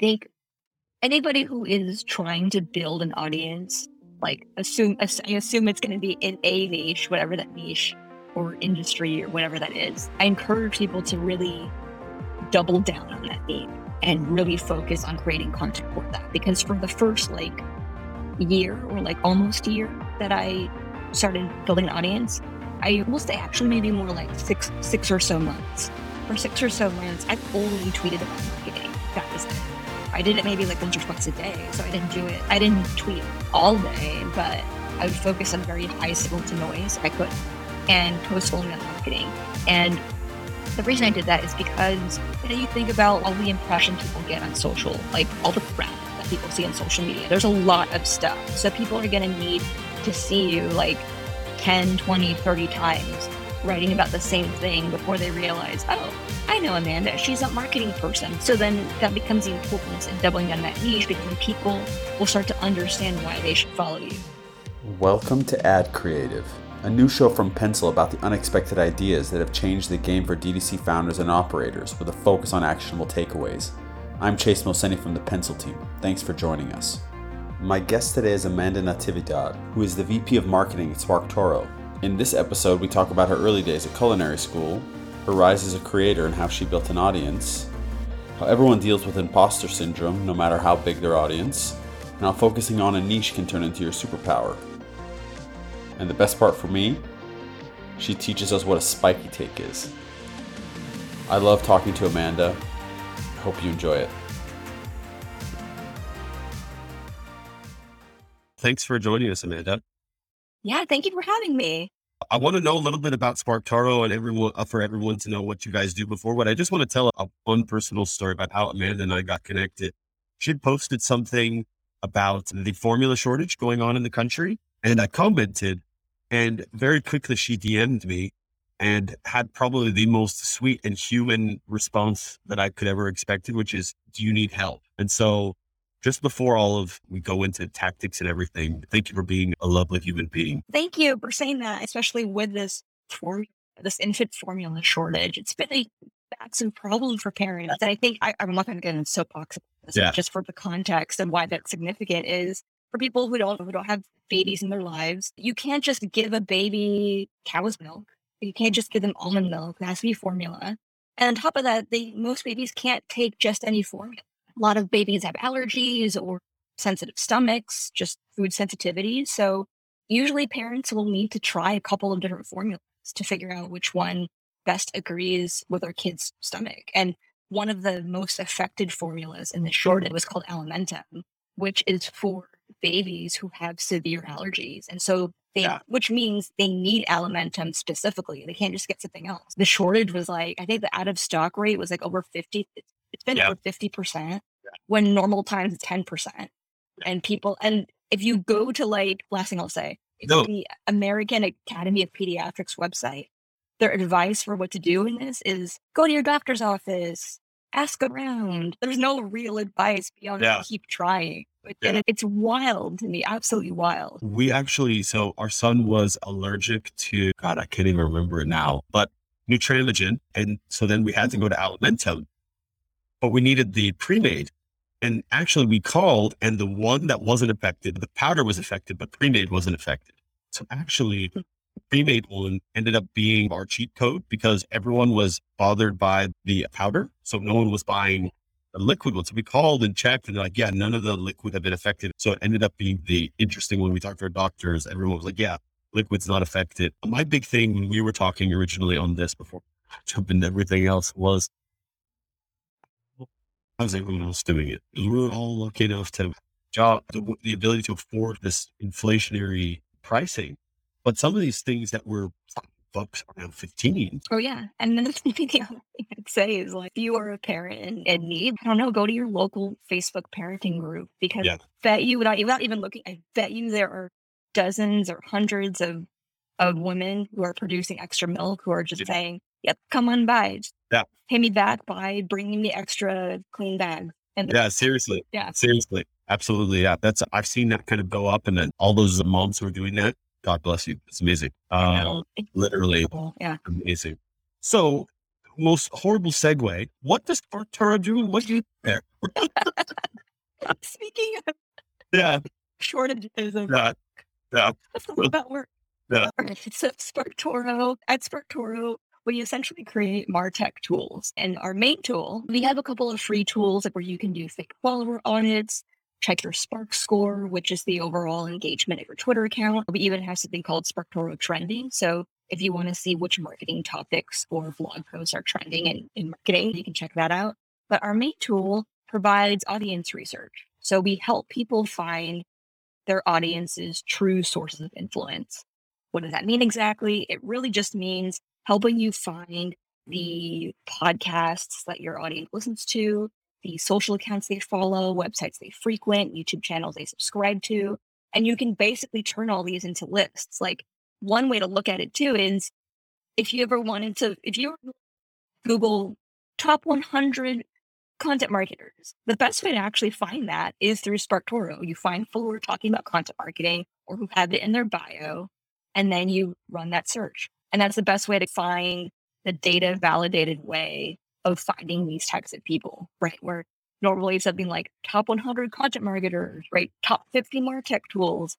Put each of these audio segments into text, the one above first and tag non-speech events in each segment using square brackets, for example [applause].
think anybody who is trying to build an audience, like assume I assume it's going to be in a niche, whatever that niche or industry or whatever that is. I encourage people to really double down on that theme and really focus on creating content for that. Because for the first like year or like almost a year that I started building an audience, I will say actually maybe more like six six or so months. For six or so months, I've only tweeted about marketing. That was it. I did it maybe like once or twice a day, so I didn't do it. I didn't tweet all day, but I would focus on very high signal to noise I could and post only on marketing. And the reason I did that is because you, know, you think about all the impression people get on social, like all the crap that people see on social media. There's a lot of stuff. So people are going to need to see you like 10, 20, 30 times writing about the same thing before they realize, oh, I know Amanda, she's a marketing person. So then that becomes the importance in doubling down that niche because people will start to understand why they should follow you. Welcome to Ad Creative, a new show from Pencil about the unexpected ideas that have changed the game for DTC founders and operators with a focus on actionable takeaways. I'm Chase Mohseni from the Pencil team. Thanks for joining us. My guest today is Amanda Natividad, who is the VP of Marketing at SparkToro. In this episode, we talk about her early days at culinary school, her rise as a creator and how she built an audience, how everyone deals with imposter syndrome no matter how big their audience, and how focusing on a niche can turn into your superpower. And the best part for me, she teaches us what a spiky take is. I love talking to Amanda. Hope you enjoy it. Thanks for joining us, Amanda. Yeah, thank you for having me. I want to know a little bit about SparkToro and everyone uh, for everyone to know what you guys do before. But I just want to tell a one personal story about how Amanda and I got connected. She posted something about the formula shortage going on in the country, and I commented, and very quickly she DM'd me and had probably the most sweet and human response that I could ever expected, which is, "Do you need help?" And so just before all of we go into tactics and everything, thank you for being a lovely human being. Thank you for saying that, especially with this form, this infant formula shortage. It's been a massive problem for parents. And I think I, am not going to get into soapbox this, yeah. just for the context and why that's significant is for people who don't who don't have babies in their lives, you can't just give a baby cow's milk. You can't just give them almond milk. It has to be formula. And on top of that, they most babies can't take just any formula. A lot of babies have allergies or sensitive stomachs, just food sensitivity. So usually parents will need to try a couple of different formulas to figure out which one best agrees with their kid's stomach. And one of the most affected formulas in the shortage was called Alimentum, which is for babies who have severe allergies. And so they, yeah. which means they need Alimentum specifically. They can't just get something else. The shortage was like, I think the out of stock rate was like over 50, it's been yeah. over 50% when normal times is 10%. And people, and if you go to like, last thing I'll say, no. the American Academy of Pediatrics website, their advice for what to do in this is go to your doctor's office, ask around. There's no real advice beyond yeah. keep trying. Yeah. And it's wild to me, absolutely wild. We actually, so our son was allergic to, God, I can't even remember it now, but Nutramigen. And so then we had to mm-hmm. go to Alimentum but we needed the pre-made. And actually we called and the one that wasn't affected, the powder was affected, but pre-made wasn't affected. So actually pre-made one ended up being our cheat code because everyone was bothered by the powder. So no one was buying the liquid one. So we called and checked and like, yeah, none of the liquid had been affected. So it ended up being the interesting when we talked to our doctors, everyone was like, yeah, liquid's not affected. My big thing when we were talking originally on this before [laughs] jumping everything else was how's everyone else doing it? We're all lucky enough to job the, the ability to afford this inflationary pricing. But some of these things that were bucks around 15. Oh, yeah. And then [laughs] the other thing I'd say is like, if you are a parent in, in need, I don't know, go to your local Facebook parenting group because yeah. I bet you, without, without even looking, I bet you there are dozens or hundreds of, of women who are producing extra milk who are just yeah. saying, yep, come on by. Just yeah. pay me back by bringing me extra clean bags. And yeah, seriously. Yeah. Seriously. Absolutely. Yeah. That's, I've seen that kind of go up and then all those moms who are doing that. God bless you. It's amazing. Um, literally yeah. amazing. So most horrible segue. What does SparkToro do? What do you there? [laughs] Speaking of yeah, shortages of yeah, yeah. [laughs] about work. Yeah. So SparkToro at SparkToro, we essentially create Martech tools. And our main tool, we have a couple of free tools where you can do fake follower audits, check your Spark score, which is the overall engagement of your Twitter account. We even have something called SparkToro Trending. So if you want to see which marketing topics or blog posts are trending in, in marketing, you can check that out. But our main tool provides audience research. So we help people find their audience's true sources of influence. What does that mean exactly? It really just means helping you find mm. the podcasts that your audience listens to, the social accounts they follow, websites they frequent, YouTube channels they subscribe to. And you can basically turn all these into lists. Like one way to look at it too is if you ever wanted to, if you Google top 100 content marketers, the best way to actually find that is through SparkToro. You find people who are talking about content marketing or who have it in their bio, and then you run that search. And that's the best way to find the data validated way of finding these types of people, right? Where normally something like top 100 content marketers, right? Top 50 MarTech tools.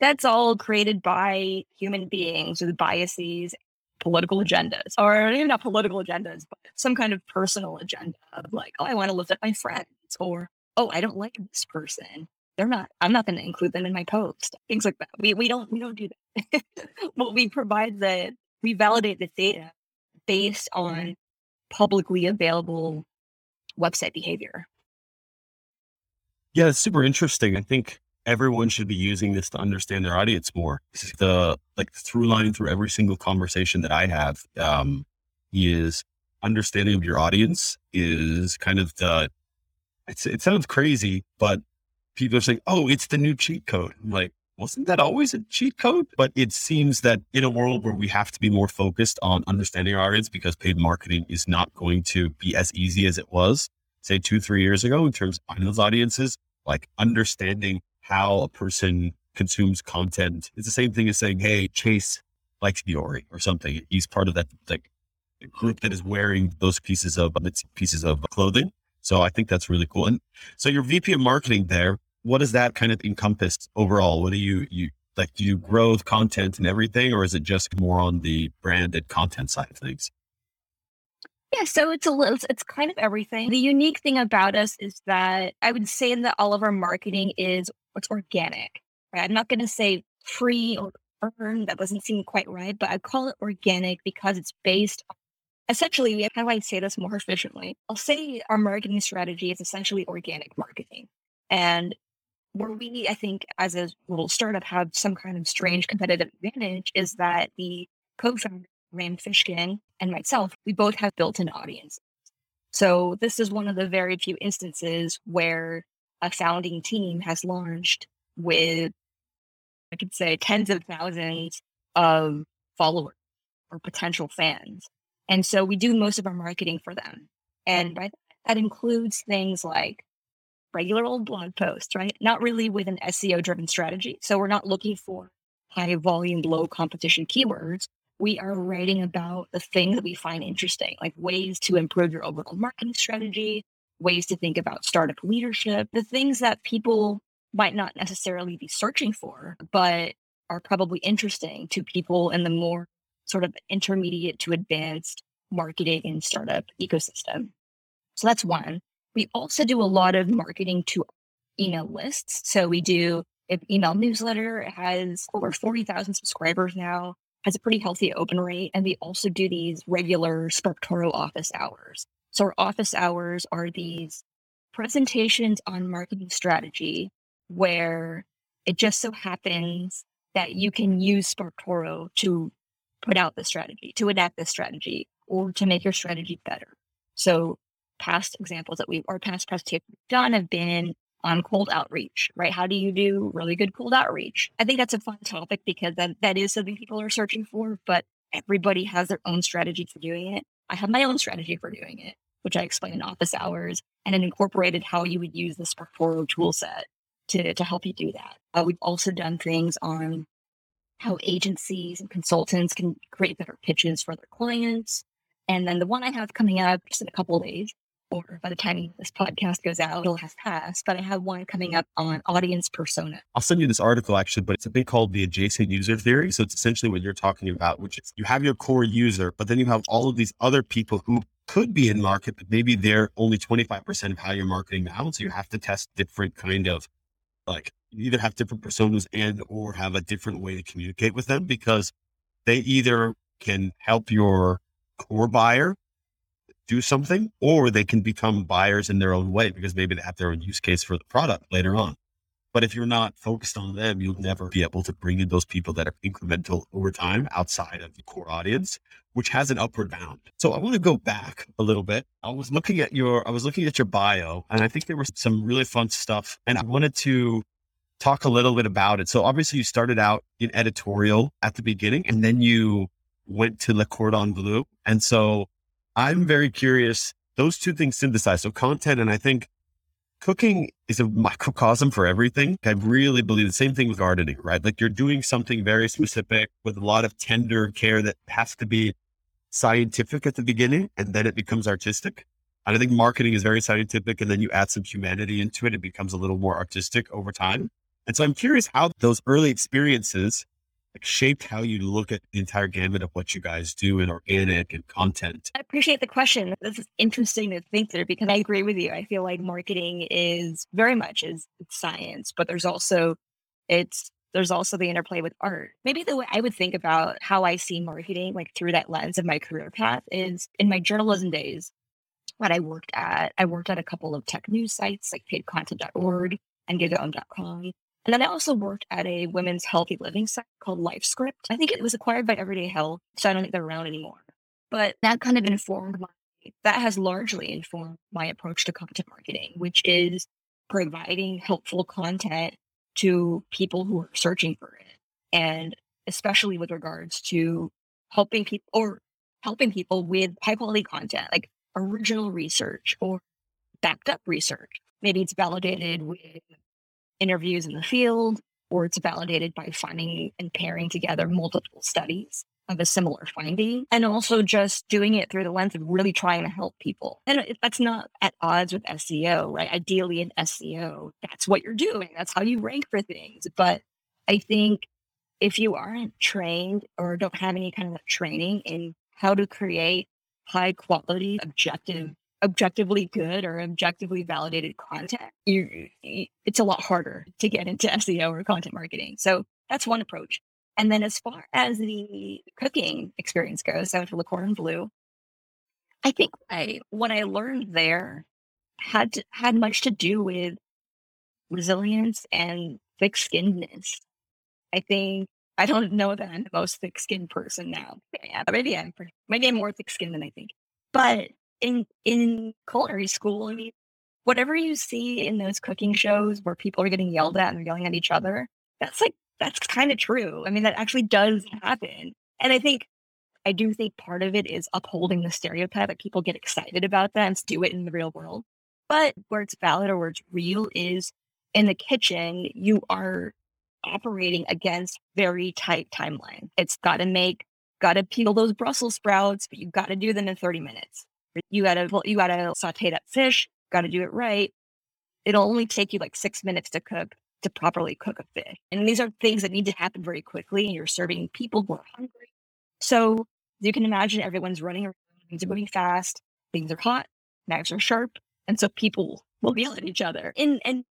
That's all created by human beings with biases, political agendas, or even not political agendas, but some kind of personal agenda of like, oh, I want to lift up my friends, or oh, I don't like this person. They're not. I'm not going to include them in my post. Things like that. We we don't we don't do that. [laughs] but we provide the we validate the data based on publicly available website behavior. Yeah, it's super interesting. I think everyone should be using this to understand their audience more. The like through line through every single conversation that I have um, is understanding of your audience is kind of the. it sounds crazy, but people are saying, "Oh, it's the new cheat code." I'm like, wasn't that always a cheat code? But it seems that in a world where we have to be more focused on understanding our audience because paid marketing is not going to be as easy as it was, say two, three years ago in terms of those audiences, like understanding how a person consumes content. It's the same thing as saying, Hey, Chase likes Fiore or something. He's part of that like group that is wearing those pieces of pieces of clothing. So I think that's really cool. And so your VP of marketing there, what does that kind of encompass overall? What do you, you like, do you grow content and everything, or is it just more on the branded content side of things? Yeah, so it's a little, it's kind of everything. The unique thing about us is that I would say that all of our marketing is it's organic. Right? I'm not going to say free or earned. That doesn't seem quite right, but I call it organic because it's based essentially, how do I say this more efficiently? I'll say our marketing strategy is essentially organic marketing. And where we, I think, as a little startup, have some kind of strange competitive advantage is that the co-founder, Rand Fishkin, and myself, we both have built-in audience. So this is one of the very few instances where a founding team has launched with, I could say, tens of thousands of followers or potential fans. And so we do most of our marketing for them. And by that, that includes things like regular old blog post, right? Not really with an SEO driven strategy. So we're not looking for high volume, low competition keywords. We are writing about the things that we find interesting, like ways to improve your overall marketing strategy, ways to think about startup leadership, the things that people might not necessarily be searching for, but are probably interesting to people in the more sort of intermediate to advanced marketing and startup ecosystem. So that's one. We also do a lot of marketing to email lists. So we do an email newsletter. It has over 40,000 subscribers now, has a pretty healthy open rate. And we also do these regular SparkToro office hours. So our office hours are these presentations on marketing strategy where it just so happens that you can use SparkToro to put out the strategy, to enact the strategy, or to make your strategy better. So past examples that we've or past presentations we've done have been on cold outreach, right? How do you do really good cold outreach? I think that's a fun topic because that, that is something people are searching for, but everybody has their own strategy for doing it. I have my own strategy for doing it, which I explain in office hours and it incorporated how you would use the SparkToro tool set to, to help you do that. Uh, we've also done things on how agencies and consultants can create better pitches for their clients And then the one I have coming up just in a couple days, or by the time this podcast goes out, it'll have passed. But I have one coming up on audience persona. I'll send you this article actually, but it's a thing called the adjacent user theory. So it's essentially what you're talking about, which is you have your core user, but then you have all of these other people who could be in market, but maybe they're only 25% of how you're marketing now. So you have to test different kind of like you either have different personas and or have a different way to communicate with them because they either can help your core buyer do something or they can become buyers in their own way because maybe they have their own use case for the product later on. But if you're not focused on them, you'll never be able to bring in those people that are incremental over time outside of the core audience, which has an upward bound. So I want to go back a little bit. I was looking at your, I was looking at your bio and I think there was some really fun stuff and I wanted to talk a little bit about it. So obviously you started out in editorial at the beginning and then you went to Le Cordon Bleu. And so I'm very curious, those two things synthesize. So content, and I think cooking is a microcosm for everything. I really believe the same thing with gardening, right? Like you're doing something very specific with a lot of tender care that has to be scientific at the beginning and then it becomes artistic. And I think marketing is very scientific and then you add some humanity into it. It becomes a little more artistic over time. And so I'm curious how those early experiences shaped how you look at the entire gamut of what you guys do in organic and content? I appreciate the question. This is interesting to think through because I agree with you. I feel like marketing is very much is science, but there's also it's there's also the interplay with art. Maybe the way I would think about how I see marketing, like through that lens of my career path, is in my journalism days. What I worked at, I worked at a couple of tech news sites like paidcontent.org and gigaom.com. And then I also worked at a women's healthy living site called LifeScript. I think it was acquired by Everyday Health, so I don't think they're around anymore. But that kind of informed my, that has largely informed my approach to content marketing, which is providing helpful content to people who are searching for it. And especially with regards to helping people or helping people with high quality content, like original research or backed up research. Maybe it's validated with interviews in the field, or it's validated by finding and pairing together multiple studies of a similar finding, and also just doing it through the lens of really trying to help people. And that's not at odds with SEO, right? Ideally, in SEO, that's what you're doing, that's how you rank for things. But I think if you aren't trained or don't have any kind of training in how to create high quality, objective objectively good or objectively validated content, you, it's a lot harder to get into [laughs] SEO or content marketing. So that's one approach. And then as far as the cooking experience goes, I went to Le Cordon Bleu. I think I, what I learned there had to, had much to do with resilience and thick skinnedness. I think I don't know that I'm the most thick skinned person now. Yeah, maybe I'm maybe I'm more thick skinned than I think. But in in culinary school, I mean, whatever you see in those cooking shows where people are getting yelled at and yelling at each other, that's like that's kind of true. I mean, that actually does happen. And I think I do think part of it is upholding the stereotype that people get excited about that and do it in the real world. But where it's valid or where it's real is in the kitchen, you are operating against very tight timeline. It's got to make, got to peel those Brussels sprouts, but you've got to do them in 30 minutes. You gotta you gotta saute that fish. Got to do it right. It'll only take you like six minutes to cook to properly cook a fish. And these are things that need to happen very quickly. And you're serving people who are hungry. So you can imagine everyone's running around. Things are moving fast. Things are hot. Knives are sharp. And so people will yell at each other. And and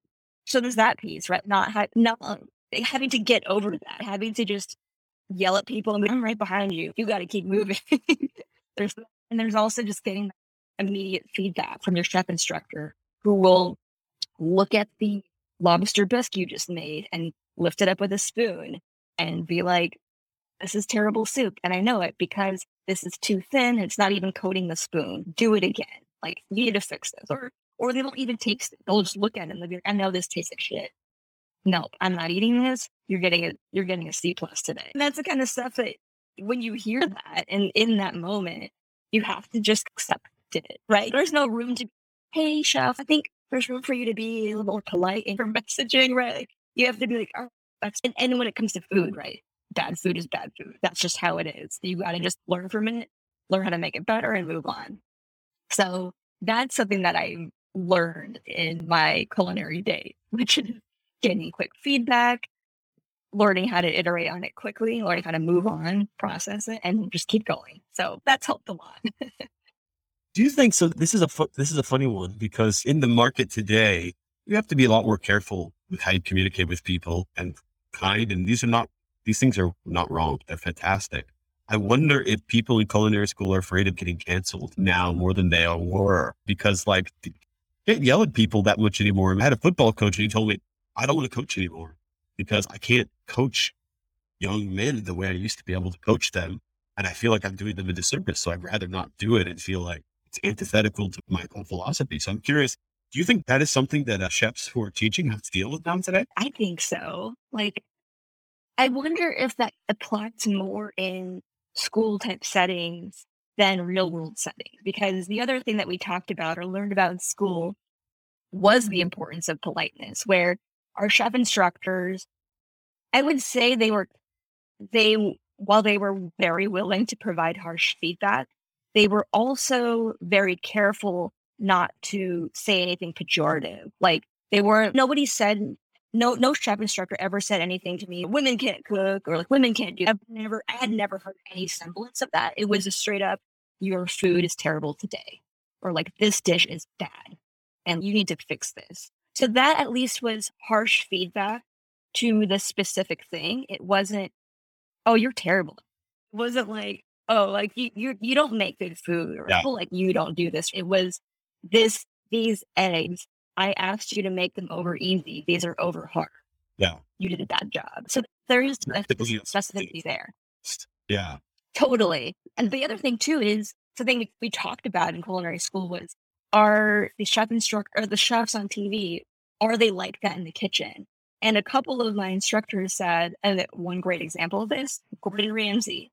so there's that piece, right? Not ha- not um, having to get over that, having to just yell at people and I'm right behind you. You got to keep moving. [laughs] there's and there's also just getting immediate feedback from your chef instructor who will look at the lobster bisque you just made and lift it up with a spoon and be like, this is terrible soup. And I know it because this is too thin. It's not even coating the spoon. Do it again. Like, you need to fix this. Or, or they don't even taste it. They'll just look at it and they'll be like, I know this tastes like shit. Nope, I'm not eating this. You're getting a, you're getting a C plus today. And that's the kind of stuff that when you hear that and in that moment, you have to just accept it, right? There's no room to, hey, chef, I think there's room for you to be a little more polite in your [laughs] messaging, right? Like, you have to be like, oh, that's, and, and when it comes to food, right? Bad food is bad food. That's just how it is. You got to just learn from it learn how to make it better and move on. So that's something that I learned in my culinary day, [laughs] which is getting quick feedback, learning how to iterate on it quickly, learning how to move on, process it, and just keep going. So that's helped a lot. [laughs] Do you think so? This is a fu- this is a funny one because in the market today, you have to be a lot more careful with how you communicate with people and kind. And these are not these things are not wrong; they're fantastic. I wonder if people in culinary school are afraid of getting canceled now more than they were because, like, can't yell at people that much anymore. I had a football coach and he told me, I don't want to coach anymore because I can't coach young men the way I used to be able to coach them. And I feel like I'm doing them a disservice. So I'd rather not do it and feel like it's antithetical to my own philosophy. So I'm curious, do you think that is something that uh, chefs who are teaching have to deal with now today? I think so. Like, I wonder if that applies more in school type settings than real world settings. Because the other thing that we talked about or learned about in school was the importance of politeness, where our chef instructors, I would say they were, they, while they were very willing to provide harsh feedback, they were also very careful not to say anything pejorative. Like they weren't, nobody said, no, no chef instructor ever said anything to me, women can't cook or like women can't do. I've never, I had never heard any semblance of that. It was a straight up, your food is terrible today, or like this dish is bad and you need to fix this. So that at least was harsh feedback to the specific thing. It wasn't, oh, you're terrible. It wasn't like, oh, like you you you don't make good food or yeah. oh, like you don't do this. It was this these eggs. I asked you to make them over easy. These are over hard. Yeah. You did a bad job. So there is specificity there. Yeah. Totally. And the other thing too is something we, we talked about in culinary school was are the chef instructor or the chefs on TV, are they like that in the kitchen? And a couple of my instructors said, and one great example of this, Gordon Ramsay.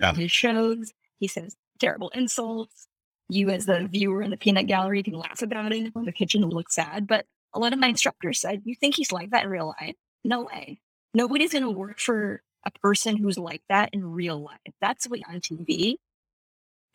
Yeah. His shows, he says terrible insults. You, as the viewer in the peanut gallery, can laugh about it. In the kitchen will look sad. But a lot of my instructors said, You think he's like that in real life? No way. Nobody's going to work for a person who's like that in real life. That's what on TV.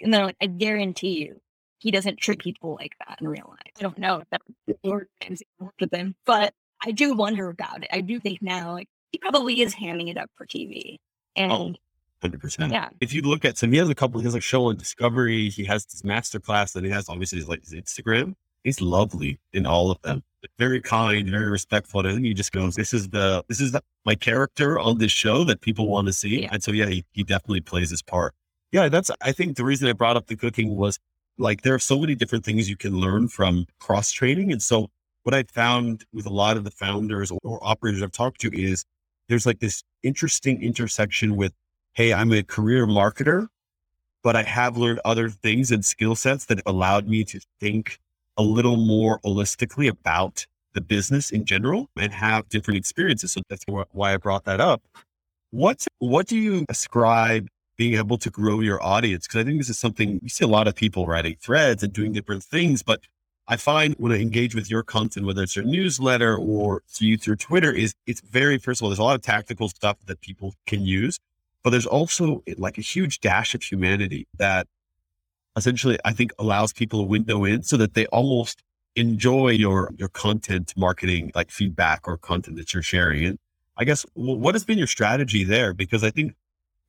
And they're like, I guarantee you, he doesn't treat people like that in real life. I don't know if that worked with him, but I do wonder about it. I do think now, like, he probably is hamming it up for TV. Oh, and oh. 100%. Yeah. If you look at some, he has a couple, he has like show on Discovery. He has this master class that he has obviously his, like his Instagram. He's lovely in all of them. Very kind, very respectful. And he just goes, this is the, this is the, my character on this show that people want to see. Yeah. And so, yeah, he, he definitely plays his part. Yeah. That's, I think the reason I brought up the cooking was like, there are so many different things you can learn from cross training. And so what I found with a lot of the founders or, or operators I've talked to is there's like this interesting intersection with hey, I'm a career marketer, but I have learned other things and skill sets that allowed me to think a little more holistically about the business in general and have different experiences. So that's why I brought that up. What what do you ascribe being able to grow your audience? Because I think this is something you see a lot of people writing threads and doing different things, but I find when I engage with your content, whether it's your newsletter or through through Twitter, is it's very first of all, there's a lot of tactical stuff that people can use. But there's also eh, like a huge dash of humanity that essentially I think allows people a window in so that they almost enjoy your your content marketing like feedback or content that you're sharing. And I guess what has been your strategy there? Because I think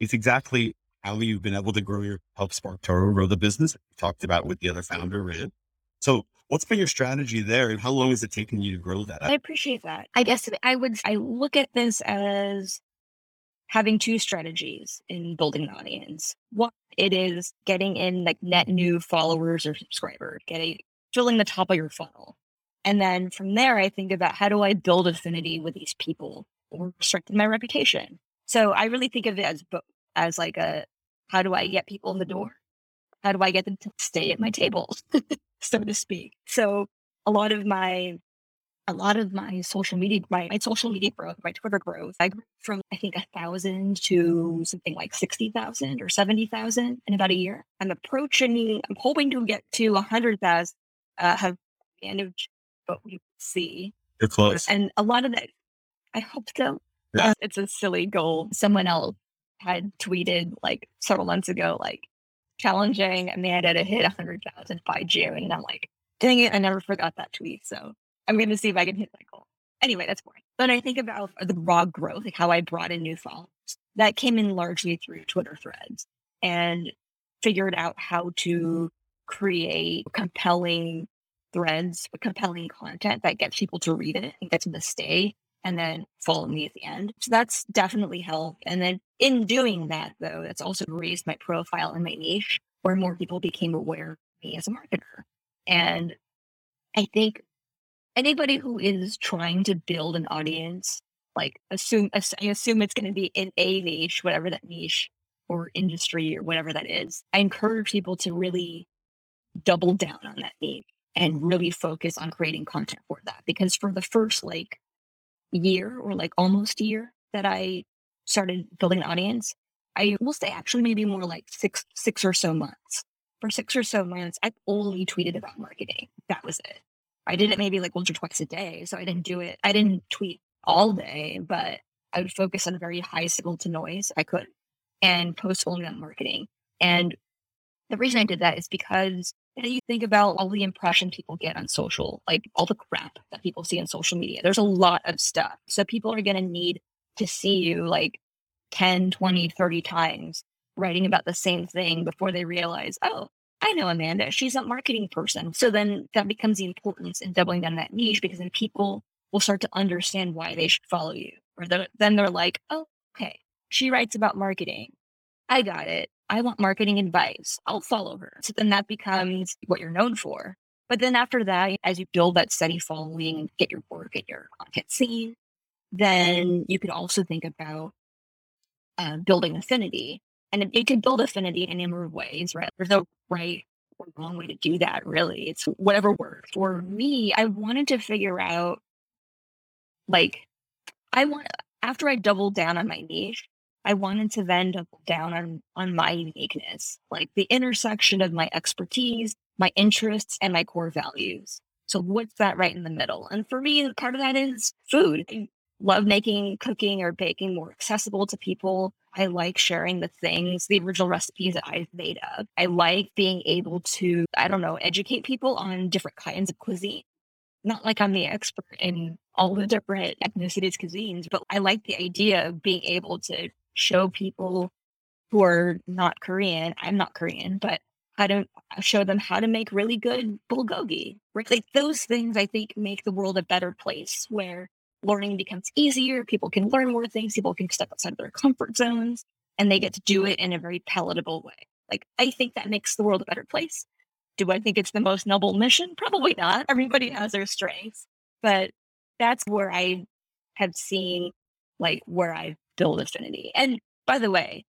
it's exactly how you've been able to grow your help SparkToro grow the business. We talked about with the other founder, Rand. So what's been your strategy there and how long has it taken you to grow that? I appreciate that. I guess I would I look at this as having two strategies in building an audience. One, it is getting in like net new followers or subscribers, getting filling the top of your funnel. And then from there, I think about how do I build affinity with these people or strengthen my reputation. So I really think of it as both, as like a how do I get people in the door? How do I get them to stay at my table, [laughs] so to speak? So a lot of my a lot of my social media, my, my social media growth, my Twitter growth, I grew from I think a thousand to something like 60,000 or 70,000 in about a year. I'm approaching, I'm hoping to get to a hundred thousand, uh, have of, but we see. You're close. And a lot of that, I hope so. Yeah. Uh, it's a silly goal. Someone else had tweeted like several months ago, like challenging Amanda to hit 100,000 by June. And I'm like, dang it, I never forgot that tweet. So I'm going to see if I can hit that goal. Anyway, that's boring. But I think about the raw growth, like how I brought in new followers. That came in largely through Twitter threads and figured out how to create compelling threads, compelling content that gets people to read it and gets them to stay and then follow me at the end. So that's definitely helped. And then in doing that, though, that's also raised my profile and my niche where more people became aware of me as a marketer. And I think anybody who is trying to build an audience, like assume, I assume it's going to be in a niche, whatever that niche or industry or whatever that is. I encourage people to really double down on that niche and really focus on creating content for that. Because for the first like year or like almost a year that I started building an audience, I will say actually maybe more like six six or so months. For six or so months, I only tweeted about marketing. That was it. I did it maybe like once or twice a day. So I didn't do it. I didn't tweet all day, but I would focus on a very high signal to noise I could and post only on marketing. And the reason I did that is because know, you think about all the impression people get on social, like all the crap that people see on social media. There's a lot of stuff. So people are going to need to see you like 10, 20, 30 times writing about the same thing before they realize, oh, I know Amanda, she's a marketing person. So then that becomes the importance in doubling down that niche because then people will start to understand why they should follow you. Or then they're like, oh, okay, she writes about marketing. I got it. I want marketing advice. I'll follow her. So then that becomes what you're known for. But then after that, as you build that steady following, get your work, get your content seen, then you could also think about uh, building affinity. And it, it can build affinity in a number of ways, right? There's no right or wrong way to do that, really. It's whatever works. For me, I wanted to figure out, like, I want, after I doubled down on my niche, I wanted to then double down on, on my uniqueness, like the intersection of my expertise, my interests, and my core values. So what's that right in the middle? And for me, part of that is food. I love making cooking or baking more accessible to people. I like sharing the things, the original recipes that I've made up. I like being able to, I don't know, educate people on different kinds of cuisine. Not like I'm the expert in all the different ethnicities cuisines, but I like the idea of being able to show people who are not Korean, I'm not Korean, but how to uh, show them how to make really good bulgogi. Right? Like those things I think make the world a better place where learning becomes easier, people can learn more things, people can step outside of their comfort zones, and they get to do it in a very palatable way. Like I think that makes the world a better place. Do I think it's the most noble mission? Probably not. Everybody has their strengths, but that's where I have seen like where I've build affinity. And by the way,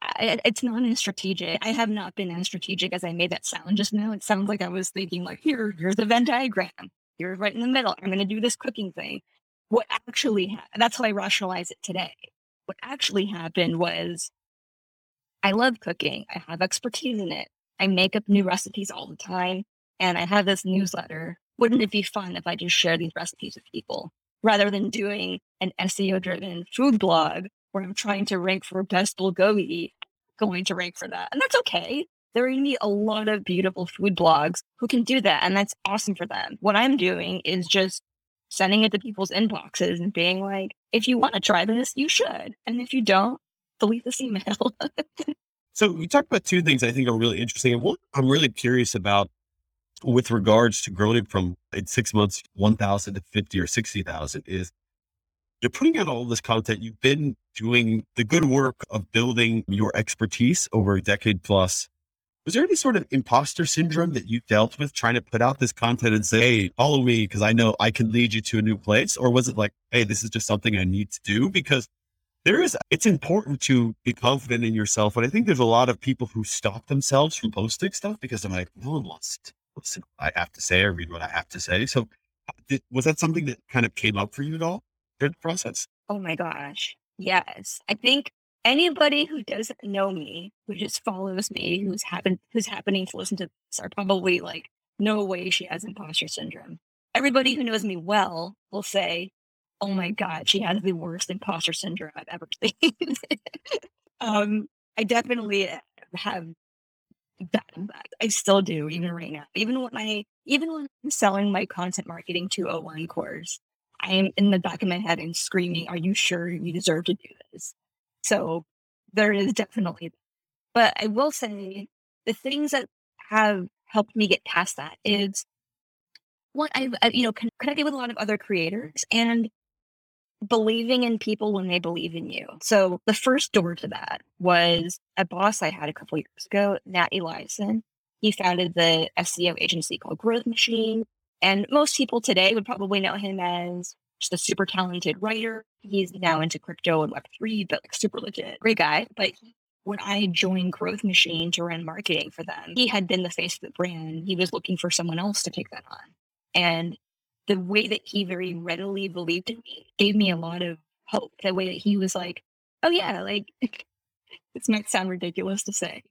I, it's not as strategic. I have not been as strategic as I made that sound just now. It sounds like I was thinking like, here, here's the Venn diagram. You're right in the middle. I'm going to do this cooking thing. What actually happened, that's how I rationalize it today. What actually happened was I love cooking. I have expertise in it. I make up new recipes all the time. And I have this newsletter. Wouldn't it be fun if I just share these recipes with people? Rather than doing an SEO driven food blog where I'm trying to rank for best bulgogi, going to rank for that. And that's okay. There are going to be a lot of beautiful food blogs who can do that. And that's awesome for them. What I'm doing is just sending it to people's inboxes and being like, if you want to try this, you should. And if you don't, delete this email. [laughs] so you talked about two things I think are really interesting. And one I'm really curious about with regards to growing from in six months, 1,000 to 50 or 60,000 is you're putting out all this content. You've been doing the good work of building your expertise over a decade plus. Was there any sort of imposter syndrome that you dealt with trying to put out this content and say, hey, follow me because I know I can lead you to a new place? Or was it like, hey, this is just something I need to do? Because there is, it's important to be confident in yourself. And I think there's a lot of people who stop themselves from posting stuff because I'm like, no one wants to listen, I have to say, I read what I have to say. So, did, was that something that kind of came up for you at all during the process? Oh my gosh. Yes. I think anybody who doesn't know me, who just follows me, who's happen who's happening to listen to this are probably like, no way she has imposter syndrome. Everybody who knows me well will say, Oh my God, she has the worst imposter syndrome I've ever [laughs] seen. um, I definitely have impact. I still do, even right now. Even when I, even when I'm selling my content marketing 201 course, I am in the back of my head and screaming, "Are you sure you deserve to do this?" So there is definitely, but I will say the things that have helped me get past that is what I've, uh, you know, connected with a lot of other creators and believing in people when they believe in you. So the first door to that was a boss I had a couple years ago, Nat Eliason. He founded the SEO agency called Growth Machine. And most people today would probably know him as just a super talented writer. He's now into crypto and Web3, but like super legit, great guy. But when I joined Growth Machine to run marketing for them, he had been the face of the brand. He was looking for someone else to take that on. And the way that he very readily believed in me gave me a lot of hope. The way that he was like, oh, yeah, like [laughs] this might sound ridiculous to say.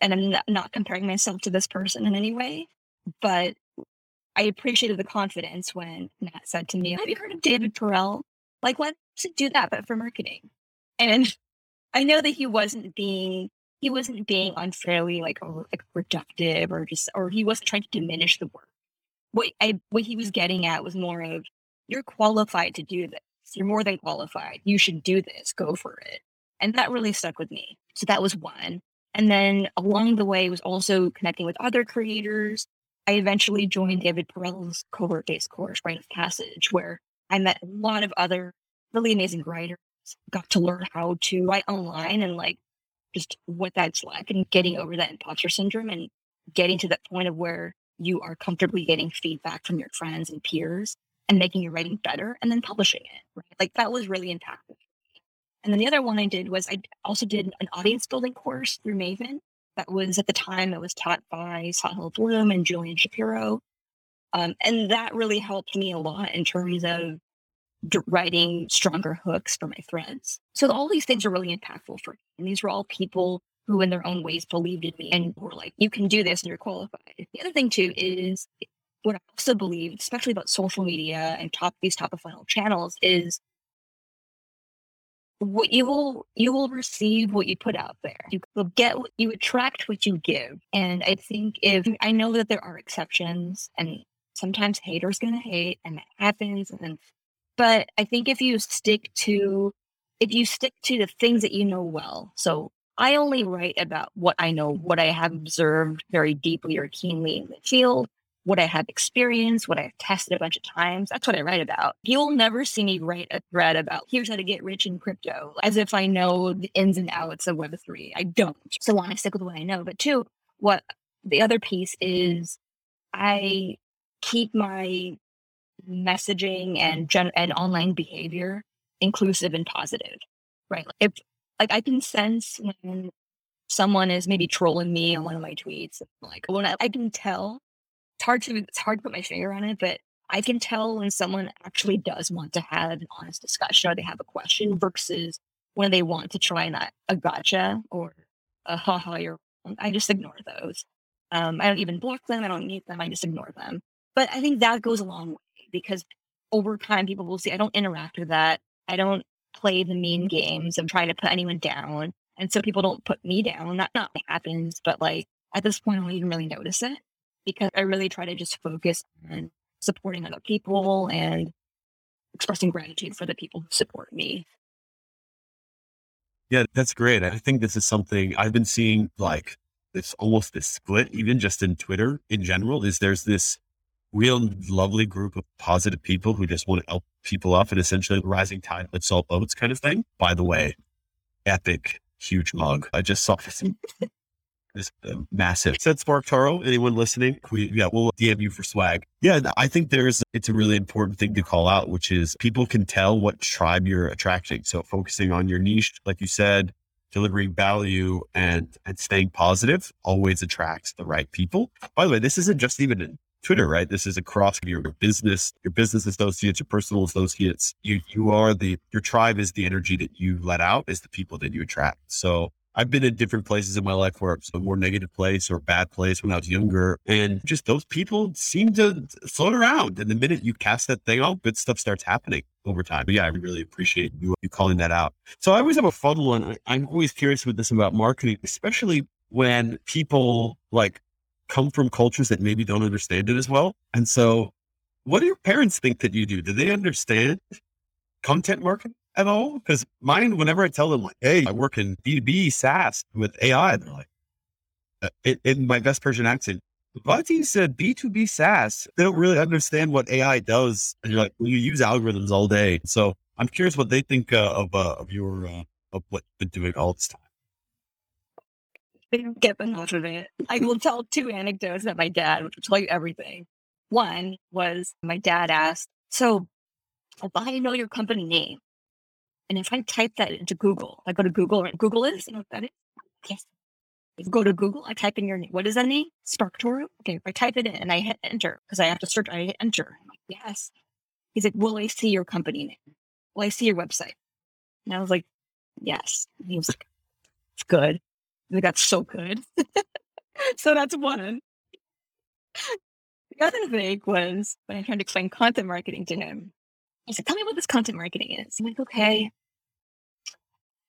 And I'm not, comparing myself to this person in any way, but I appreciated the confidence when Nat said to me, Have you heard of David Perell? Like, let's do that, but for marketing. And I know that he wasn't being he wasn't being unfairly like, like reductive or just or he wasn't trying to diminish the work what I what he was getting at was more of you're qualified to do this. You're more than qualified. You should do this. Go for it. And that really stuck with me. So that was one. And then along the way was also connecting with other creators. I eventually joined David Perell's cohort based course, Write of Passage, where I met a lot of other really amazing writers, got to learn how to write online and like just what that's like and getting over that imposter syndrome and getting to that point of where you are comfortably getting feedback from your friends and peers and making your writing better and then publishing it. Right? Like that was really impactful. And then the other one I did was I also did an audience building course through Maven. That was at the time it was taught by Sahil Bloom and Julian Shapiro. Um, and that really helped me a lot in terms of writing stronger hooks for my threads. So all these things are really impactful for me. And these were all people who in their own ways believed in me and were like, you can do this and you're qualified. The other thing too is what I also believe, especially about social media and top these top of funnel channels, is what you will you will receive what you put out there. You will get what you attract what you give. And I think if I know that there are exceptions and sometimes haters gonna hate and that happens and then but I think if you stick to if you stick to the things that you know well, so I only write about what I know, what I have observed very deeply or keenly in the field, what I have experienced, what I've tested a bunch of times. That's what I write about. You'll never see me write a thread about here's how to get rich in crypto as if I know the ins and outs of Web3. I don't. So one, I stick with what I know. But two, what the other piece is I keep my messaging and gen- and online behavior inclusive and positive. Right. If like I can sense when someone is maybe trolling me on one of my tweets. Like when I, I can tell, it's hard to it's hard to put my finger on it, but I can tell when someone actually does want to have an honest discussion or they have a question versus when they want to try and a gotcha or a haha you're I just ignore those. Um, I don't even block them. I don't need them. I just ignore them. But I think that goes a long way because over time people will see I don't interact with that. I don't play the mean games of trying to put anyone down. And so people don't put me down. That not happens, but like at this point, I don't even really notice it because I really try to just focus on supporting other people and expressing gratitude for the people who support me. Yeah, that's great. I think this is something I've been seeing like this almost this split, even just in Twitter in general, is there's this real lovely group of positive people who just want to help people up and essentially rising tide lifts all boats kind of thing. By the way, epic, huge mug. I just saw this. [laughs] this uh, massive. Said SparkToro. Anyone listening? We, yeah, we'll DM you for swag. Yeah, I think there's it's a really important thing to call out, which is people can tell what tribe you're attracting. So focusing on your niche, like you said, delivering value and and staying positive always attracts the right people. By the way, this isn't just even Twitter, right? This is across your business, your business associates, your personal associates. You you are the your tribe is the energy that you let out, is the people that you attract. So I've been in different places in my life where it's a more negative place or bad place when I was younger. And just those people seem to float around. And the minute you cast that thing out, good stuff starts happening over time. But yeah, I really appreciate you, you calling that out. So I always have a fun one. I'm always curious with this about marketing, especially when people like come from cultures that maybe don't understand it as well. And so what do your parents think that you do? Do they understand content marketing at all? Because mine, whenever I tell them like, Hey, I work in B2B SaaS with AI, they're like, uh, in, in my best Persian accent, Vati said B2B SaaS. They don't really understand what AI does. And you're like, well, you use algorithms all day. So I'm curious what they think uh, of, uh, of your, uh, of what you've been doing all this time. [laughs] Get note of it. I will tell two anecdotes that my dad, will tell you everything. One was my dad asked, so if I know your company name, and if I type that into Google, I go to Google, and Google is, you know what that is? Yes. Go to Google, I type in your name. What is that name? SparkToro? Okay, if I type it in and I hit enter, because I have to search, I hit enter. Like, yes. He's like, Will I see your company name? Will I see your website? And I was like, Yes. And he was like, It's good. And got so good. [laughs] so that's one. The other thing was when I tried to explain content marketing to him, he said, Tell me what this content marketing is. I'm like, okay.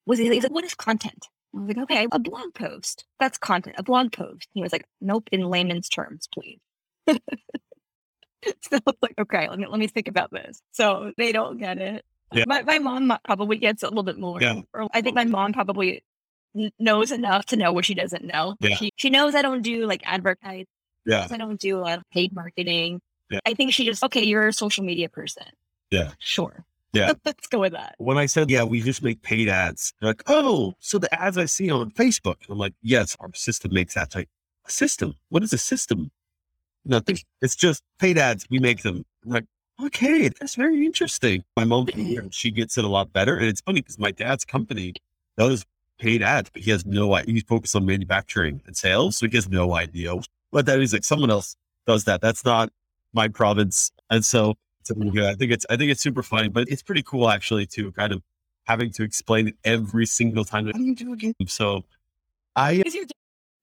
Was he, he's like, what is content? I was like, okay, a blog post. That's content, a blog post. He was like, nope, in layman's terms, please. [laughs] so I was like, okay, let me let me think about this. So they don't get it. Yeah. My my mom probably gets a little bit more. Yeah. Or I think my mom probably knows enough to know what she doesn't know. Yeah. She she knows I don't do like advertise. Yeah. I don't do a lot of paid marketing. Yeah. I think she just okay, you're a social media person. Yeah. Sure. Yeah. [laughs] Let's go with that. When I said, yeah, we just make paid ads, they're like, oh, so the ads I see on Facebook. I'm like, yes, our system makes ads. Like, a system? What is a system? Nothing. It's just paid ads. We make them. I'm like, okay, that's very interesting. My mom, [laughs] she gets it a lot better. And it's funny because my dad's company does paid ads, but he has no idea. He's focused on manufacturing and sales. So he has no idea what that is. Like someone else does that. That's not my province. And so I think it's I think it's super funny, but it's pretty cool actually to kind of having to explain it every single time. How do you do again? So I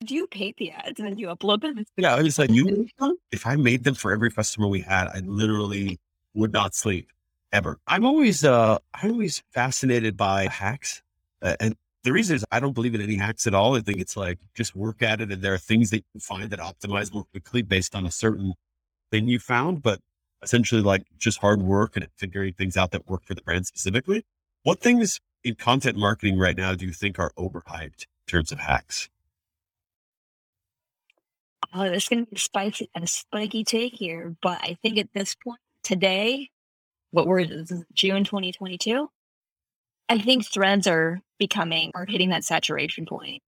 do you pay the ads and then you upload them? Yeah, I was like, you if I made them for every customer we had, I literally would not sleep ever. I'm always uh I'm always fascinated by hacks. Uh, and the reason is I don't believe in any hacks at all. I think it's like just work at it and there are things that you can find that optimize more quickly based on a certain thing you found. But essentially like just hard work and figuring things out that work for the brand specifically. What things in content marketing right now do you think are overhyped in terms of hacks? Oh, this to be spicy, and a spiky take here, but I think at this point today, what we're June 2022, I think threads are becoming are hitting that saturation point.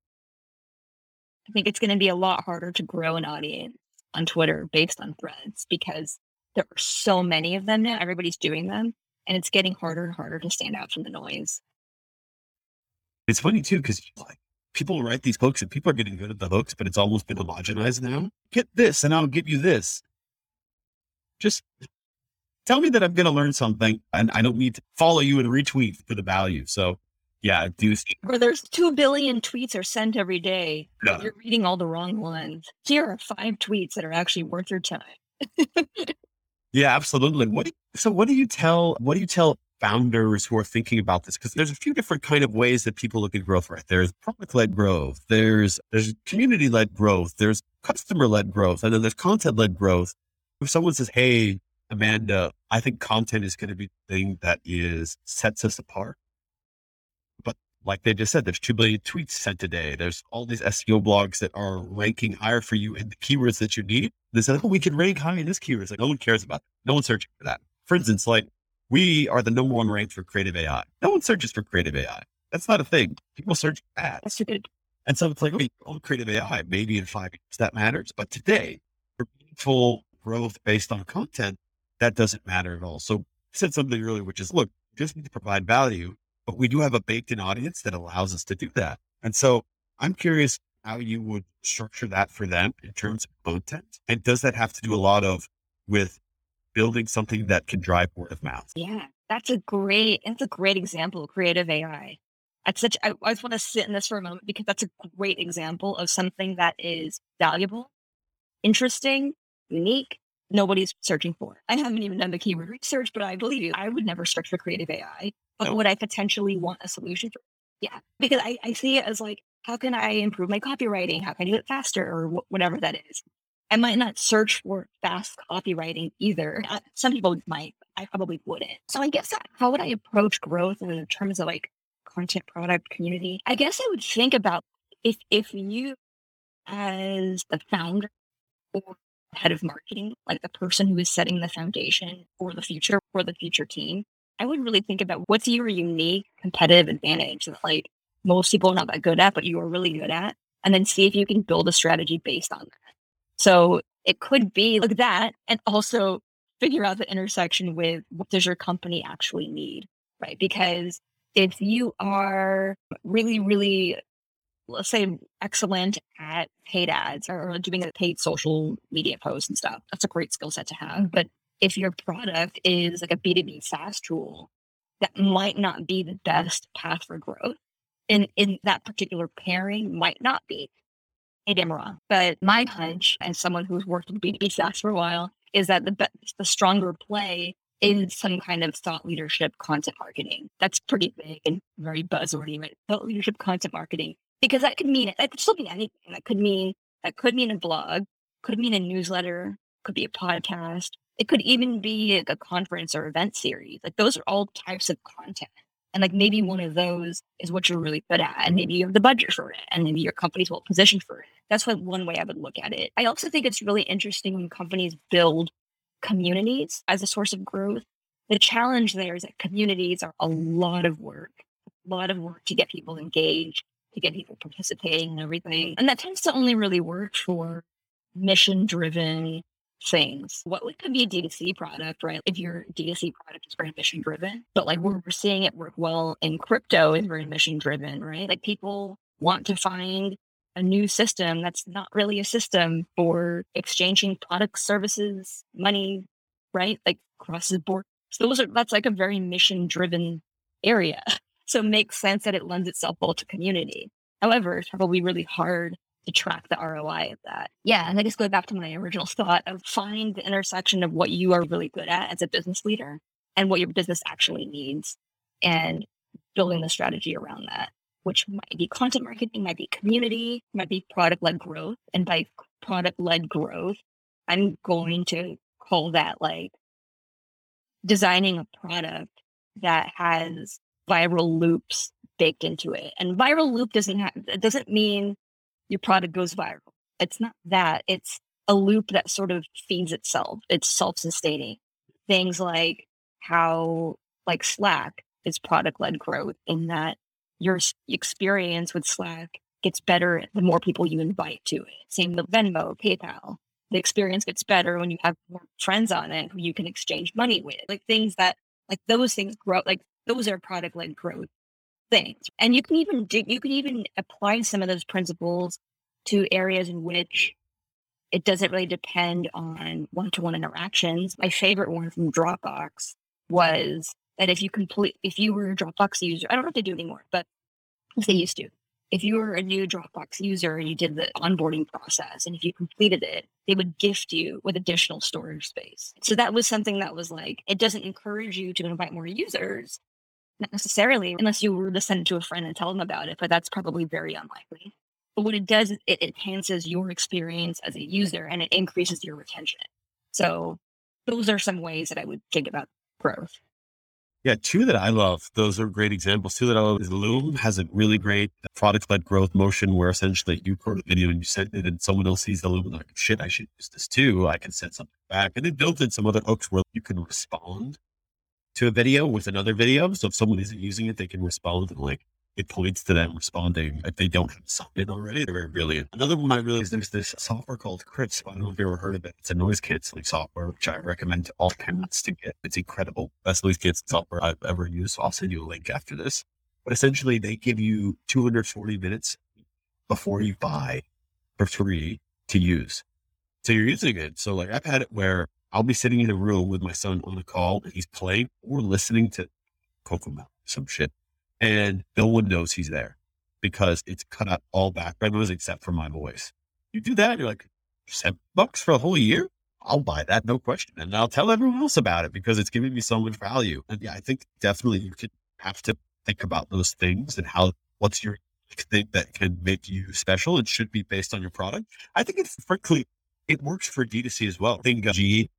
I think it's going to be a lot harder to grow an audience on Twitter based on threads because there are so many of them now. Everybody's doing them, and it's getting harder and harder to stand out from the noise. It's funny too because like people write these books and people are getting good at the hooks, but it's almost been homogenized now. Get this, and I'll give you this. Just tell me that I'm going to learn something, and I don't need to follow you and retweet for the value. So yeah, do. Where there's two billion tweets are sent every day. Yeah. You're reading all the wrong ones. Here are five tweets that are actually worth your time. [laughs] Yeah, absolutely. What so what do you tell what do you tell founders who are thinking about this? Because there's a few different kind of ways that people look at growth, right? There's product led growth, there's there's community led growth, there's customer led growth, and then there's content led growth. If someone says, Hey, Amanda, I think content is going to be the thing that is sets us apart But like they just said, there's 2 billion tweets sent a day. There's all these SEO blogs that are ranking higher for you in the keywords that you need. They said, oh, we can rank high in this keyword. It's like, no one cares about it. No one's searching for that. For instance, like we are the number one ranked for creative AI. No one searches for creative AI. That's not a thing. People search ads. And so it's like, okay, oh, creative AI, maybe in five years that matters. But today, for meaningful growth based on content, that doesn't matter at all. So said something earlier, which is, look, just need to provide value but we do have a baked in audience that allows us to do that. And so I'm curious how you would structure that for them in terms of content. And does that have to do a lot of with building something that can drive word of mouth? Yeah, that's a great, that's a great example of creative AI. That's such, I, I just want to sit in this for a moment because that's a great example of something that is valuable, interesting, unique, nobody's searching for. I haven't even done the keyword research, but I believe you, I would never search for creative AI. But would I potentially want a solution for? Yeah, because I, I see it as like how can I improve my copywriting? How can I do it faster or wh- whatever that is? I might not search for fast copywriting either. Uh, some people might, I probably wouldn't. So I guess how would I approach growth in terms of like content product community? I guess I would think about if if you as the founder or head of marketing, like the person who is setting the foundation for the future for the future team, I would really think about what's your unique competitive advantage that like most people are not that good at, but you are really good at, and then see if you can build a strategy based on that. So it could be like that, and also figure out the intersection with what does your company actually need, right? Because if you are really, really let's say excellent at paid ads or doing a paid social media posts and stuff. That's a great skill set to have. But if your product is like a B2B SaaS tool, that might not be the best path for growth. And in that particular pairing might not be. Maybe I'm wrong. But my hunch as someone who's worked with B2B SaaS for a while is that the the stronger play is some kind of thought leadership content marketing. That's pretty big and very buzzwordy, right? Thought leadership content marketing because that could mean it. that could still be anything. That could mean that could mean a blog, could mean a newsletter, could be a podcast. It could even be a conference or event series. Like those are all types of content. And like maybe one of those is what you're really good at, and maybe you have the budget for it, and maybe your company's well positioned for it. That's what one way I would look at it. I also think it's really interesting when companies build communities as a source of growth. The challenge there is that communities are a lot of work, a lot of work to get people engaged, to get people participating and everything. And that tends to only really work for mission driven things. What could be a D2C product, right? If your D2C product is very mission driven, but like we're, we're seeing it work well in crypto is very mission driven, right? Like people want to find a new system that's not really a system for exchanging products, services, money, right? Like across the board. So those are that's like a very mission driven area. [laughs] So it makes sense that it lends itself well to community. However, it's probably really hard to track the ROI of that. Yeah. And I just go back to my original thought of find the intersection of what you are really good at as a business leader and what your business actually needs and building the strategy around that, which might be content marketing, might be community, might be product led growth. And by product led growth, I'm going to call that like designing a product that has viral loops baked into it. And viral loop doesn't have it doesn't mean your product goes viral. It's not that. It's a loop that sort of feeds itself. It's self-sustaining. Things like how like Slack is product led growth in that your experience with Slack gets better the more people you invite to it. Same with Venmo, PayPal. The experience gets better when you have more friends on it who you can exchange money with. Like things that like those things grow like those are product led growth things. And you can even do, you can even apply some of those principles to areas in which it doesn't really depend on one to one interactions. My favorite one from Dropbox was that if you complete, if you were a Dropbox user, I don't know if they do anymore, but they used to, if you were a new Dropbox user and you did the onboarding process and if you completed it, they would gift you with additional storage space. So that was something that was like, it doesn't encourage you to invite more users, not necessarily, unless you were to send it to a friend and tell them about it, but that's probably very unlikely. But what it does is it enhances your experience as a user and it increases your retention. So those are some ways that I would think about growth. Yeah, two that I love. Those are great examples. Two that I love is Loom has a really great product led growth motion where essentially you record a video and you send it and someone else sees the Loom and like, shit, I should use this too. I can send something back. And they built in some other hooks where you can respond to a video with another video. So if someone isn't using it, they can respond and like it points to them responding if they don't have something already. They're very brilliant. Another one I really is there's this software called Krisp. I don't know if you ever heard of it. It's a noise canceling software, which I recommend to all parents to get. It's incredible. Best noise canceling software I've ever used. So I'll send you a link after this. But essentially they give you 240 minutes before you buy for free to use. So you're using it. So like I've had it where I'll be sitting in a room with my son on a call and he's playing or listening to CoComelon, some shit. And no one knows he's there because it's cut out all background noise except for my voice. You do that, you're like, seven bucks for a whole year? I'll buy that, no question. And I'll tell everyone else about it because it's giving me so much value. And yeah, I think definitely you could have to think about those things and how, what's your thing that can make you special. It should be based on your product. I think it's frankly, it works for D2C as well. I think uh, G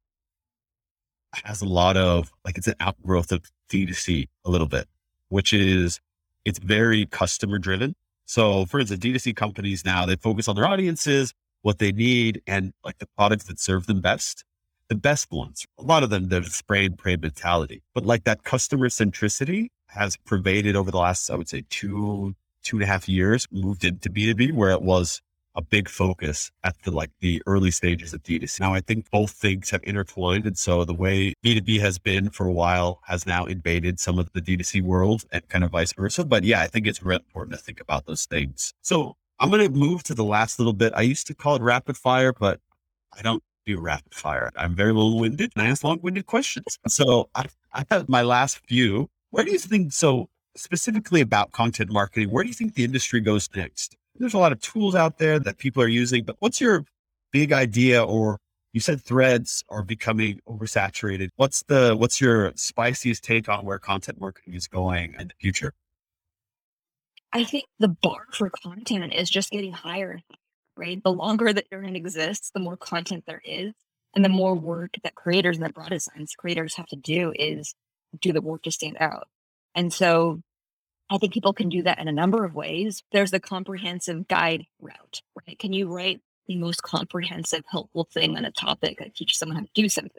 has a lot of like it's an outgrowth of D2C a little bit, which is it's very customer driven. So for instance, D2C companies now they focus on their audiences, what they need, and like the products that serve them best. The best ones, a lot of them, they're spray and pray mentality, but like that customer centricity has pervaded over the last, I would say, two, two and a half years, moved into B2B where it was a big focus at the like the early stages of D2C. Now I think both things have intertwined. And so the way B2B has been for a while has now invaded some of the D2C world and kind of vice versa. But yeah, I think it's really important to think about those things. So I'm going to move to the last little bit. I used to call it rapid fire, but I don't do rapid fire. I'm very long winded and I ask long winded questions. So I, I have my last few. Where do you think, so specifically about content marketing, where do you think the industry goes next? There's a lot of tools out there that people are using, but what's your big idea or you said threads are becoming oversaturated. What's the what's your spiciest take on where content marketing is going in the future? I think the bar for content is just getting higher, right? The longer that internet exists, the more content there is, and the more work that creators and the broadest sense creators have to do is do the work to stand out. And so I think people can do that in a number of ways. There's the comprehensive guide route, right? Can you write the most comprehensive, helpful thing on a topic that teaches someone how to do something?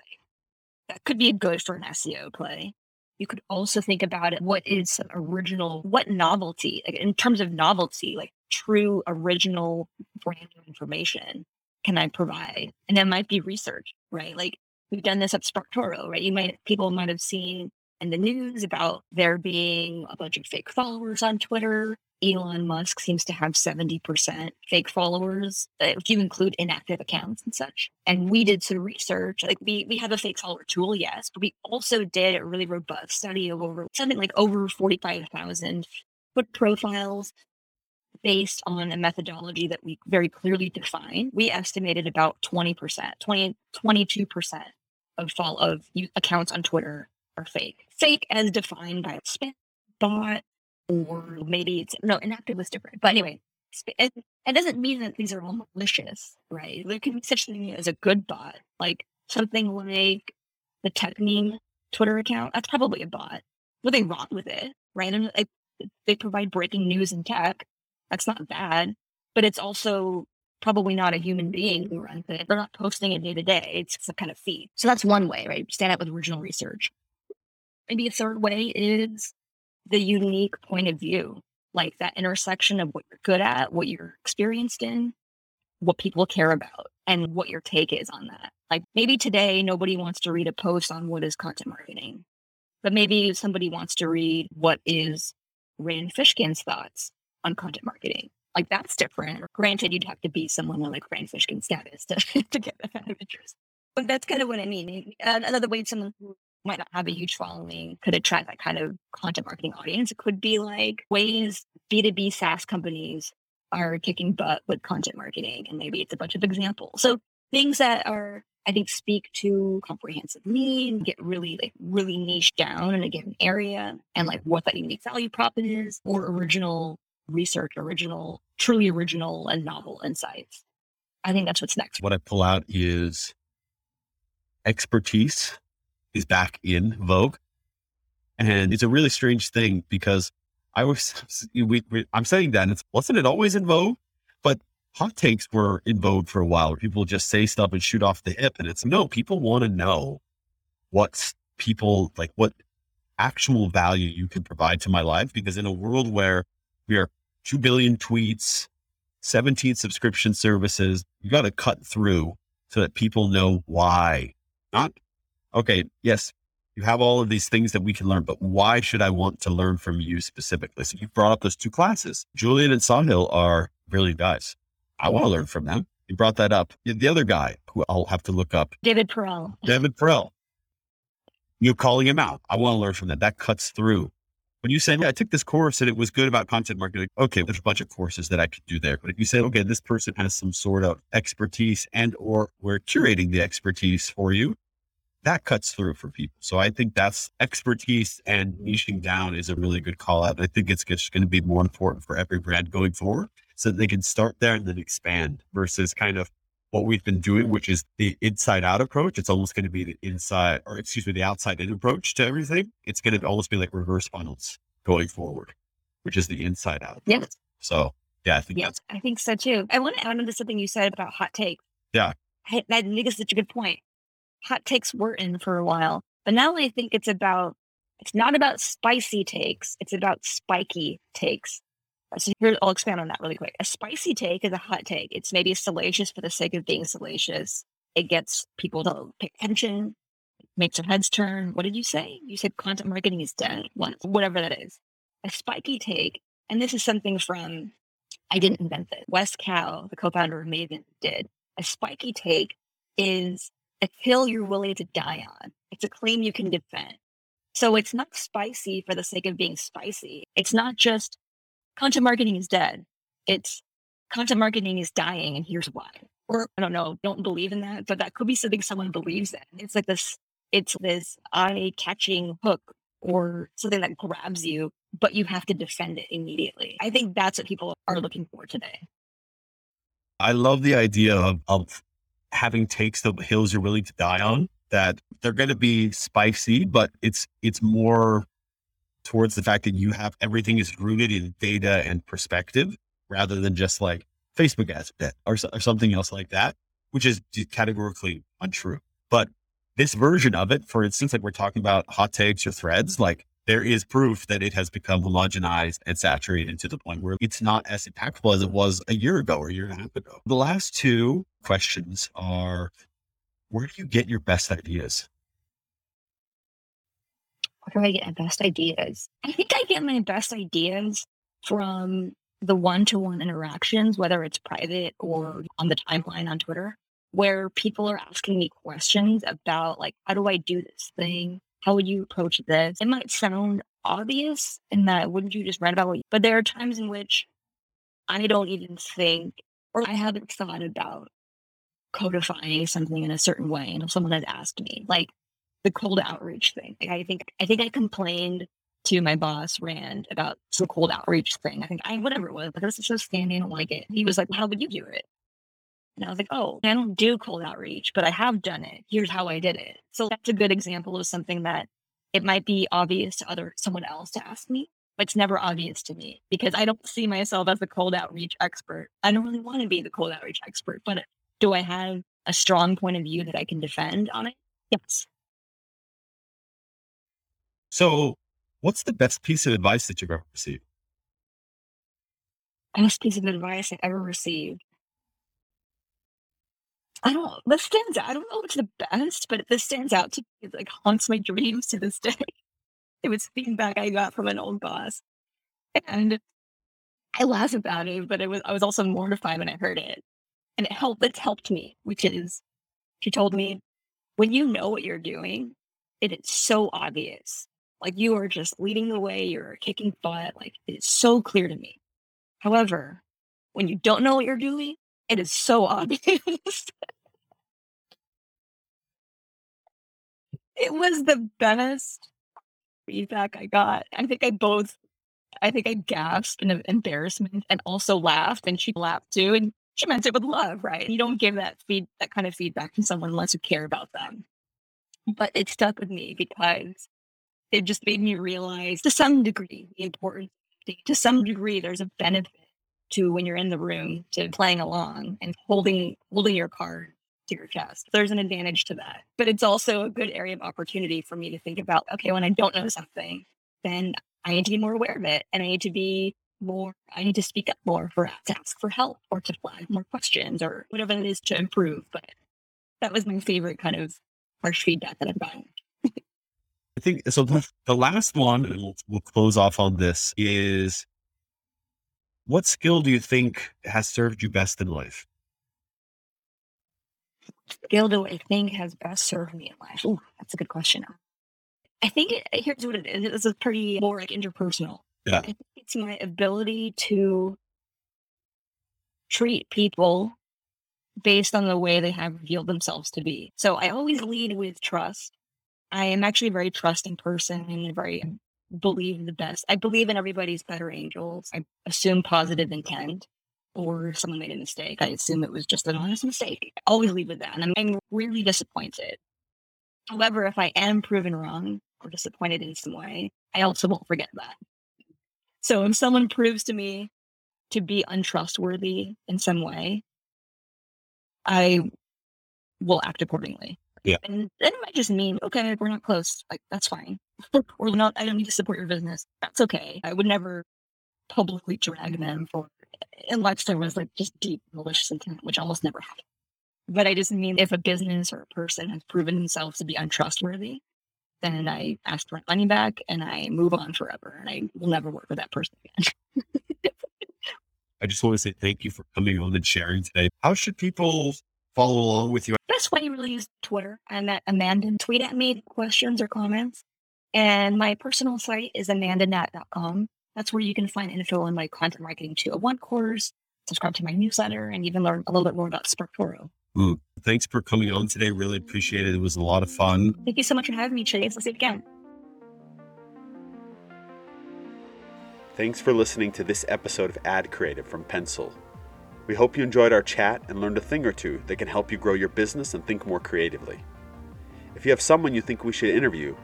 That could be good for an SEO play. You could also think about it. What is some original? What novelty, like in terms of novelty, like true original brand information can I provide? And that might be research, right? Like we've done this at SparkToro, right? You might, people might have seen in the news about there being a bunch of fake followers on Twitter. Elon Musk seems to have 70% fake followers, uh, if you include inactive accounts and such. And we did some research. Like we, we have a fake follower tool, yes, but we also did a really robust study of over something like over 45,000 foot profiles based on a methodology that we very clearly define. We estimated about 20%, 20, 22% of fall of accounts on Twitter are fake. Fake as defined by a spam bot, or maybe it's no inactive was different. But anyway, it, it doesn't mean that these are all malicious, right? There can be such thing as a good bot, like something like the Techmeme Twitter account. That's probably a bot. Nothing wrong with it, right? And they, they provide breaking news in tech. That's not bad, but it's also probably not a human being who runs it. They're not posting it day to day. It's some kind of feed. So that's one way, right? Stand up with original research. Maybe a third way is the unique point of view, like that intersection of what you're good at, what you're experienced in, what people care about, and what your take is on that. Like maybe today nobody wants to read a post on what is content marketing, but maybe somebody wants to read what is Rand Fishkin's thoughts on content marketing. Like that's different. Granted, you'd have to be someone on like Rand Fishkin status to, [laughs] to get that kind of interest. But that's kind of what I mean. Another way someone who might not have a huge following could attract that kind of content marketing audience. It could be like ways B2B SaaS companies are kicking butt with content marketing. And maybe it's a bunch of examples. So things that are, I think, speak to comprehensive need, get really like really niche down in a given area and like what that unique value prop is or original research, original, truly original and novel insights. I think that's what's next. What I pull out is expertise is back in vogue. And it's a really strange thing because I was, [laughs] we, we, I'm saying that it's, wasn't it always in vogue? But hot takes were in vogue for a while where people just say stuff and shoot off the hip. And it's no, people want to know what people like, what actual value you can provide to my life. Because in a world where we are 2 billion tweets, 17 subscription services, you got to cut through so that people know why, not okay, yes, you have all of these things that we can learn, but why should I want to learn from you specifically? So you brought up those two classes. Julian and Sahil are brilliant guys. I want to learn from them. You brought that up. The other guy who I'll have to look up. David Perell. [laughs] David Perell. You're calling him out. I want to learn from that. That cuts through. When you say, yeah, I took this course and it was good about content marketing. Okay, there's a bunch of courses that I could do there. But if you say, okay, this person has some sort of expertise and or we're curating the expertise for you, that cuts through for people. So I think that's expertise and niching down is a really good call out. I think it's just going to be more important for every brand going forward so that they can start there and then expand versus kind of what we've been doing, which is the inside out approach. It's almost going to be the inside or excuse me, the outside in approach to everything. It's going to almost be like reverse funnels going forward, which is the inside out. Yeah. So yeah, I think yes, I think so too. I want to add on to something you said about hot takes. Yeah. I, I think it's such a good point hot takes were in for a while. But now I think it's about, it's not about spicy takes, it's about spiky takes. Uh, so here, I'll expand on that really quick. A spicy take is a hot take. It's maybe salacious for the sake of being salacious. It gets people to pay attention, makes their heads turn. What did you say? You said content marketing is dead. What, whatever that is. A spiky take, and this is something from, I didn't invent this. Wes Kao, the co-founder of Maven, did. A spiky take is a hill you're willing to die on. It's a claim you can defend. So it's not spicy for the sake of being spicy. It's not just content marketing is dead. It's content marketing is dying and here's why. Or I don't know, don't believe in that, but that could be something someone believes in. It's like this, it's this eye catching hook or something that grabs you, but you have to defend it immediately. I think that's what people are looking for today. I love the idea of, of having takes the hills you're willing to die on that they're going to be spicy, but it's, it's more towards the fact that you have everything is rooted in data and perspective rather than just like Facebook ads or, or something else like that, which is categorically untrue. But this version of it, for instance, like we're talking about hot takes or threads, like there is proof that it has become homogenized and saturated to the point where it's not as impactful as it was a year ago or a year and a half ago. The last two questions are where do you get your best ideas? Where do I get my best ideas? I think I get my best ideas from the one to one interactions, whether it's private or on the timeline on Twitter, where people are asking me questions about, like, how do I do this thing? How would you approach this? It might sound obvious in that wouldn't you just write about what you, but there are times in which I don't even think or I haven't thought about codifying something in a certain way until someone has asked me, like the cold outreach thing. Like I think I think I complained to my boss Rand about some cold outreach thing. I think I whatever it was, like this is so standing, I don't like it. He was like, How would you do it? And I was like, oh, I don't do cold outreach, but I have done it. Here's how I did it. So that's a good example of something that it might be obvious to other someone else to ask me, but it's never obvious to me because I don't see myself as a cold outreach expert. I don't really want to be the cold outreach expert, but do I have a strong point of view that I can defend on it? Yes. So, what's the best piece of advice that you've ever received? Best piece of advice I've ever received. I don't this stands out. I don't know if it's the best, but this stands out to me. It like haunts my dreams to this day. [laughs] It was feedback I got from an old boss. And I laugh about it, but it was I was also mortified when I heard it. And it helped it's helped me, which is she told me, when you know what you're doing, it is so obvious. Like you are just leading the way, you're kicking butt, like it is so clear to me. However, when you don't know what you're doing, it is so obvious. [laughs] It was the best feedback I got. I think I both, I think I gasped in embarrassment and also laughed, and she laughed too. And she meant it with love, right? You don't give that feed that kind of feedback to someone unless you care about them. But it stuck with me because it just made me realize to some degree the importance. To some degree, there's a benefit to when you're in the room to playing along and holding holding your card to your chest. There's an advantage to that. But it's also a good area of opportunity for me to think about okay, when I don't know something, then I need to be more aware of it and I need to be more, I need to speak up more for to ask for help or to flag more questions or whatever it is to improve. But that was my favorite kind of harsh feedback that I've gotten. I think so. The last one, we'll, we'll close off on this, is what skill do you think has served you best in life? skill do I think has best served me in life? Ooh, that's a good question. I think it, here's what it is. This is pretty more like interpersonal. Yeah. I think it's my ability to treat people based on the way they have revealed themselves to be. So I always lead with trust. I am actually a very trusting person and very believe the best. I believe in everybody's better angels. I assume positive intent or someone made a mistake. I assume it was just an honest mistake. I always leave with that. And I'm, really disappointed. However, if I am proven wrong or disappointed in some way, I also won't forget that. So if someone proves to me to be untrustworthy in some way, I will act accordingly. Yeah. And that might just mean, okay, we're not close. Like, that's fine. [laughs] or not, I don't need to support your business. That's okay. I would never publicly drag them for, unless there was like just deep malicious intent, which almost never happens. But I just mean if a business or a person has proven themselves to be untrustworthy, then I ask for my money back and I move on forever and I will never work with that person again. I just want to say thank you for coming on and sharing today. How should people follow along with you? Best way to really use Twitter. I'm at Amanda. Tweet at me questions or comments. And my personal site is amandanat.com. That's where you can find info on my content marketing 201 course, subscribe to my newsletter, and even learn a little bit more about SparkToro. Mm, thanks for coming on today. Really appreciate it. It was a lot of fun. Thank you so much for having me, Chase. Let's do it again. Thanks for listening to this episode of Ad Creative from Pencil. We hope you enjoyed our chat and learned a thing or two that can help you grow your business and think more creatively. If you have someone you think we should interview,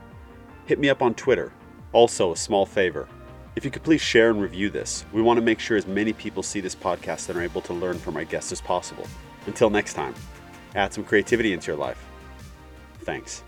hit me up on Twitter. Also, a small favor if you could please share and review this, we want to make sure as many people see this podcast and are able to learn from our guests as possible. Until next time, add some creativity into your life. Thanks.